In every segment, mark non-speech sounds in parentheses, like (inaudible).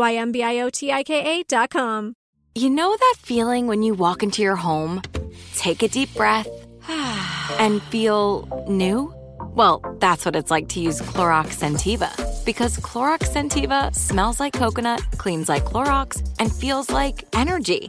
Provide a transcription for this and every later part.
Y M B I O T I K A dot com. You know that feeling when you walk into your home, take a deep breath, (sighs) and feel new? Well, that's what it's like to use Clorox Scentiva. Because Clorox Scentiva smells like coconut, cleans like Clorox, and feels like energy.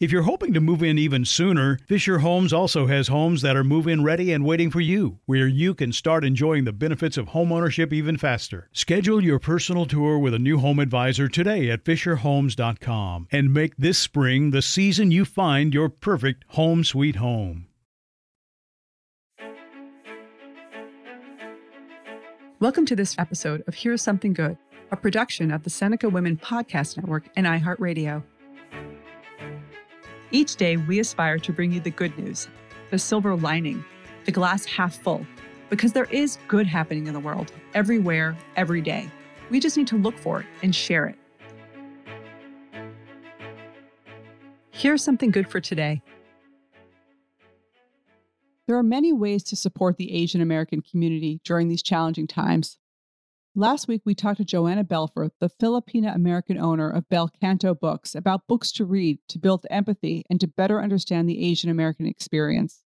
If you're hoping to move in even sooner, Fisher Homes also has homes that are move in ready and waiting for you, where you can start enjoying the benefits of homeownership even faster. Schedule your personal tour with a new home advisor today at FisherHomes.com and make this spring the season you find your perfect home sweet home. Welcome to this episode of Here's Something Good, a production of the Seneca Women Podcast Network and iHeartRadio. Each day, we aspire to bring you the good news, the silver lining, the glass half full, because there is good happening in the world, everywhere, every day. We just need to look for it and share it. Here's something good for today. There are many ways to support the Asian American community during these challenging times. Last week, we talked to Joanna Belfort, the Filipina American owner of Bel Canto Books, about books to read to build empathy and to better understand the Asian American experience.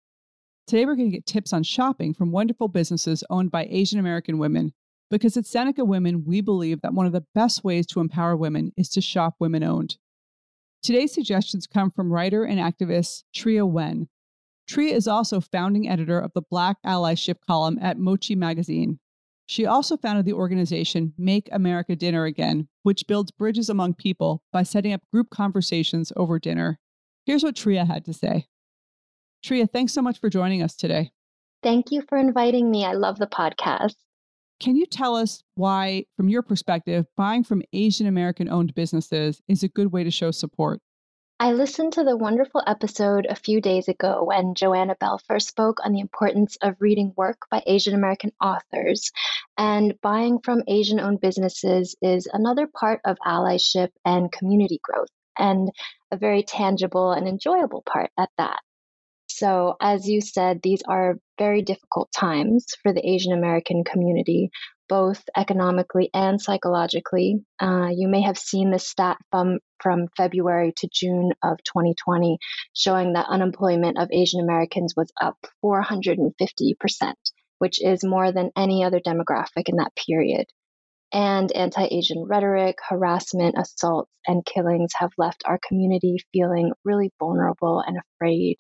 Today, we're going to get tips on shopping from wonderful businesses owned by Asian American women, because at Seneca Women, we believe that one of the best ways to empower women is to shop women owned. Today's suggestions come from writer and activist Tria Wen. Tria is also founding editor of the Black Allyship column at Mochi Magazine. She also founded the organization Make America Dinner Again, which builds bridges among people by setting up group conversations over dinner. Here's what Tria had to say. Tria, thanks so much for joining us today. Thank you for inviting me. I love the podcast. Can you tell us why, from your perspective, buying from Asian American owned businesses is a good way to show support? I listened to the wonderful episode a few days ago when Joanna Belfort spoke on the importance of reading work by Asian American authors. And buying from Asian owned businesses is another part of allyship and community growth, and a very tangible and enjoyable part at that. So, as you said, these are very difficult times for the Asian American community, both economically and psychologically. Uh, you may have seen the stat from, from February to June of 2020 showing that unemployment of Asian Americans was up 450%, which is more than any other demographic in that period. and anti Asian rhetoric, harassment, assaults, and killings have left our community feeling really vulnerable and afraid.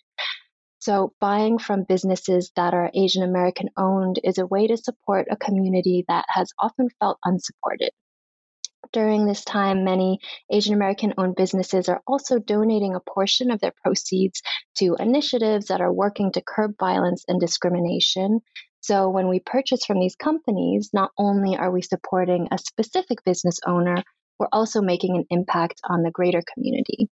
So, buying from businesses that are Asian American owned is a way to support a community that has often felt unsupported. During this time, many Asian American owned businesses are also donating a portion of their proceeds to initiatives that are working to curb violence and discrimination. So, when we purchase from these companies, not only are we supporting a specific business owner, we're also making an impact on the greater community.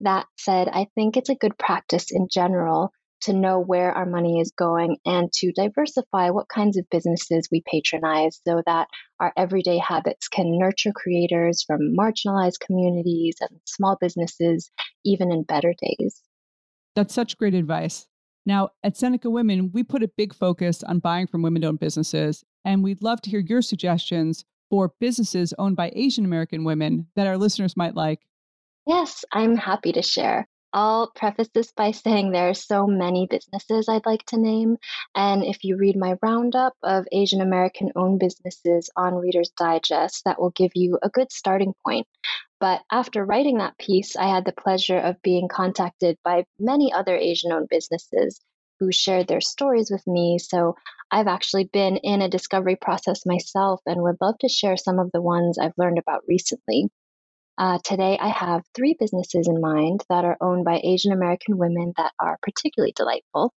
That said, I think it's a good practice in general to know where our money is going and to diversify what kinds of businesses we patronize so that our everyday habits can nurture creators from marginalized communities and small businesses, even in better days. That's such great advice. Now, at Seneca Women, we put a big focus on buying from women owned businesses, and we'd love to hear your suggestions for businesses owned by Asian American women that our listeners might like. Yes, I'm happy to share. I'll preface this by saying there are so many businesses I'd like to name. And if you read my roundup of Asian American owned businesses on Reader's Digest, that will give you a good starting point. But after writing that piece, I had the pleasure of being contacted by many other Asian owned businesses who shared their stories with me. So I've actually been in a discovery process myself and would love to share some of the ones I've learned about recently. Uh, today, I have three businesses in mind that are owned by Asian American women that are particularly delightful.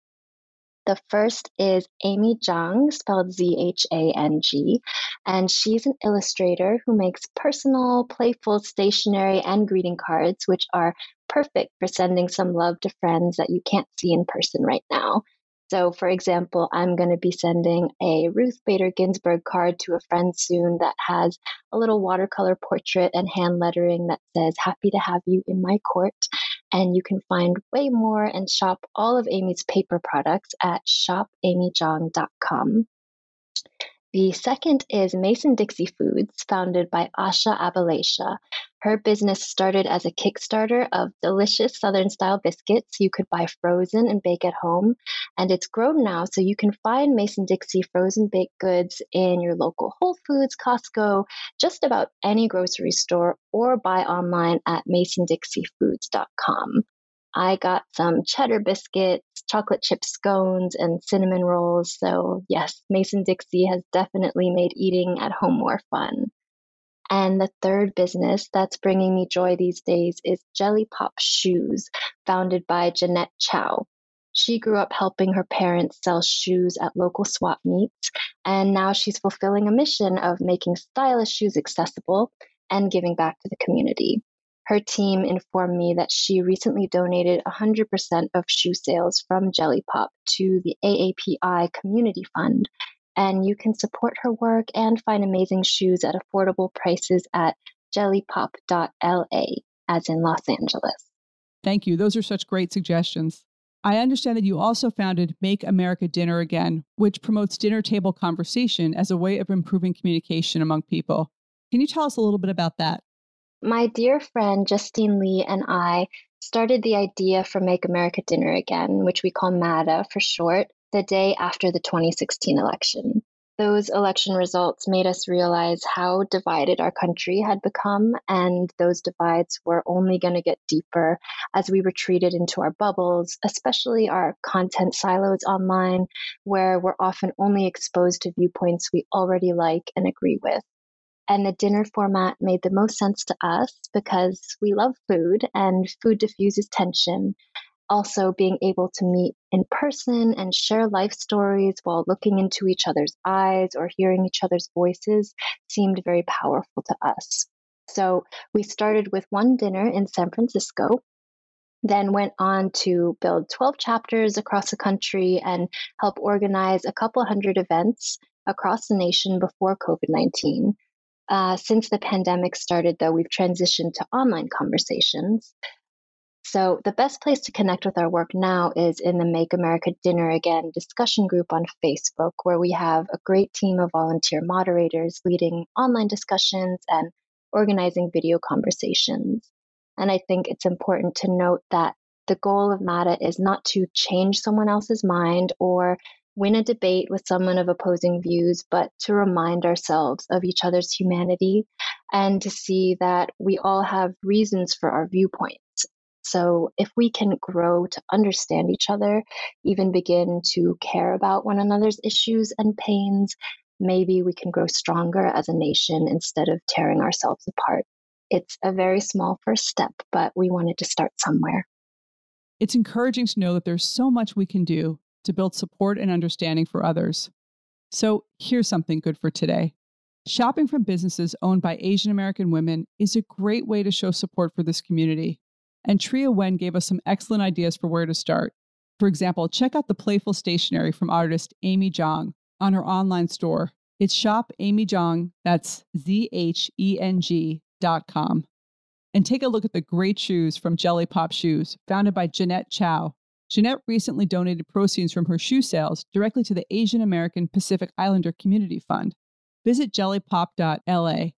The first is Amy Zhang, spelled Z H A N G, and she's an illustrator who makes personal, playful stationery and greeting cards, which are perfect for sending some love to friends that you can't see in person right now. So, for example, I'm going to be sending a Ruth Bader Ginsburg card to a friend soon that has a little watercolor portrait and hand lettering that says, Happy to have you in my court. And you can find way more and shop all of Amy's paper products at shopamyzhang.com. The second is Mason Dixie Foods, founded by Asha Abalaisha. Her business started as a Kickstarter of delicious Southern style biscuits you could buy frozen and bake at home. And it's grown now, so you can find Mason Dixie frozen baked goods in your local Whole Foods, Costco, just about any grocery store, or buy online at masondixiefoods.com. I got some cheddar biscuits, chocolate chip scones, and cinnamon rolls. So, yes, Mason Dixie has definitely made eating at home more fun. And the third business that's bringing me joy these days is Jelly Pop Shoes, founded by Jeanette Chow. She grew up helping her parents sell shoes at local swap meets, and now she's fulfilling a mission of making stylish shoes accessible and giving back to the community. Her team informed me that she recently donated 100% of shoe sales from Jelly Pop to the AAPI Community Fund. And you can support her work and find amazing shoes at affordable prices at jellypop.la, as in Los Angeles. Thank you. Those are such great suggestions. I understand that you also founded Make America Dinner Again, which promotes dinner table conversation as a way of improving communication among people. Can you tell us a little bit about that? My dear friend Justine Lee and I started the idea for Make America Dinner Again, which we call MADA for short, the day after the 2016 election. Those election results made us realize how divided our country had become, and those divides were only going to get deeper as we retreated into our bubbles, especially our content silos online, where we're often only exposed to viewpoints we already like and agree with. And the dinner format made the most sense to us because we love food and food diffuses tension. Also, being able to meet in person and share life stories while looking into each other's eyes or hearing each other's voices seemed very powerful to us. So, we started with one dinner in San Francisco, then went on to build 12 chapters across the country and help organize a couple hundred events across the nation before COVID 19. Uh, since the pandemic started, though, we've transitioned to online conversations. So, the best place to connect with our work now is in the Make America Dinner Again discussion group on Facebook, where we have a great team of volunteer moderators leading online discussions and organizing video conversations. And I think it's important to note that the goal of MADA is not to change someone else's mind or win a debate with someone of opposing views, but to remind ourselves of each other's humanity and to see that we all have reasons for our viewpoints. So, if we can grow to understand each other, even begin to care about one another's issues and pains, maybe we can grow stronger as a nation instead of tearing ourselves apart. It's a very small first step, but we wanted to start somewhere. It's encouraging to know that there's so much we can do to build support and understanding for others. So, here's something good for today. Shopping from businesses owned by Asian American women is a great way to show support for this community. And Tria Wen gave us some excellent ideas for where to start. For example, check out the playful stationery from artist Amy Zhang on her online store. It's shop Amy Zhang, that's Z H E N G dot com. And take a look at the great shoes from Jelly Pop Shoes, founded by Jeanette Chow. Jeanette recently donated proceeds from her shoe sales directly to the Asian American Pacific Islander Community Fund. Visit jellypop.la.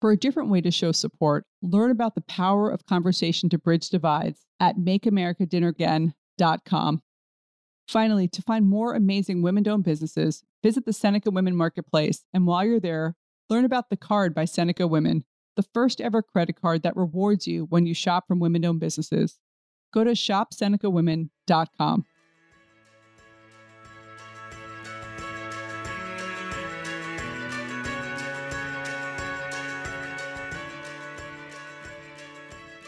For a different way to show support, learn about the power of conversation to bridge divides at makeamericadinneragain.com. Finally, to find more amazing women owned businesses, visit the Seneca Women Marketplace. And while you're there, learn about the card by Seneca Women, the first ever credit card that rewards you when you shop from women owned businesses. Go to shopsenecawomen.com.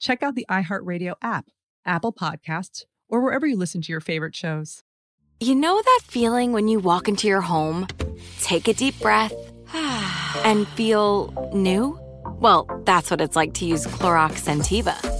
check out the iHeartRadio app, Apple Podcasts, or wherever you listen to your favorite shows. You know that feeling when you walk into your home, take a deep breath, (sighs) and feel new? Well, that's what it's like to use Clorox Scentiva.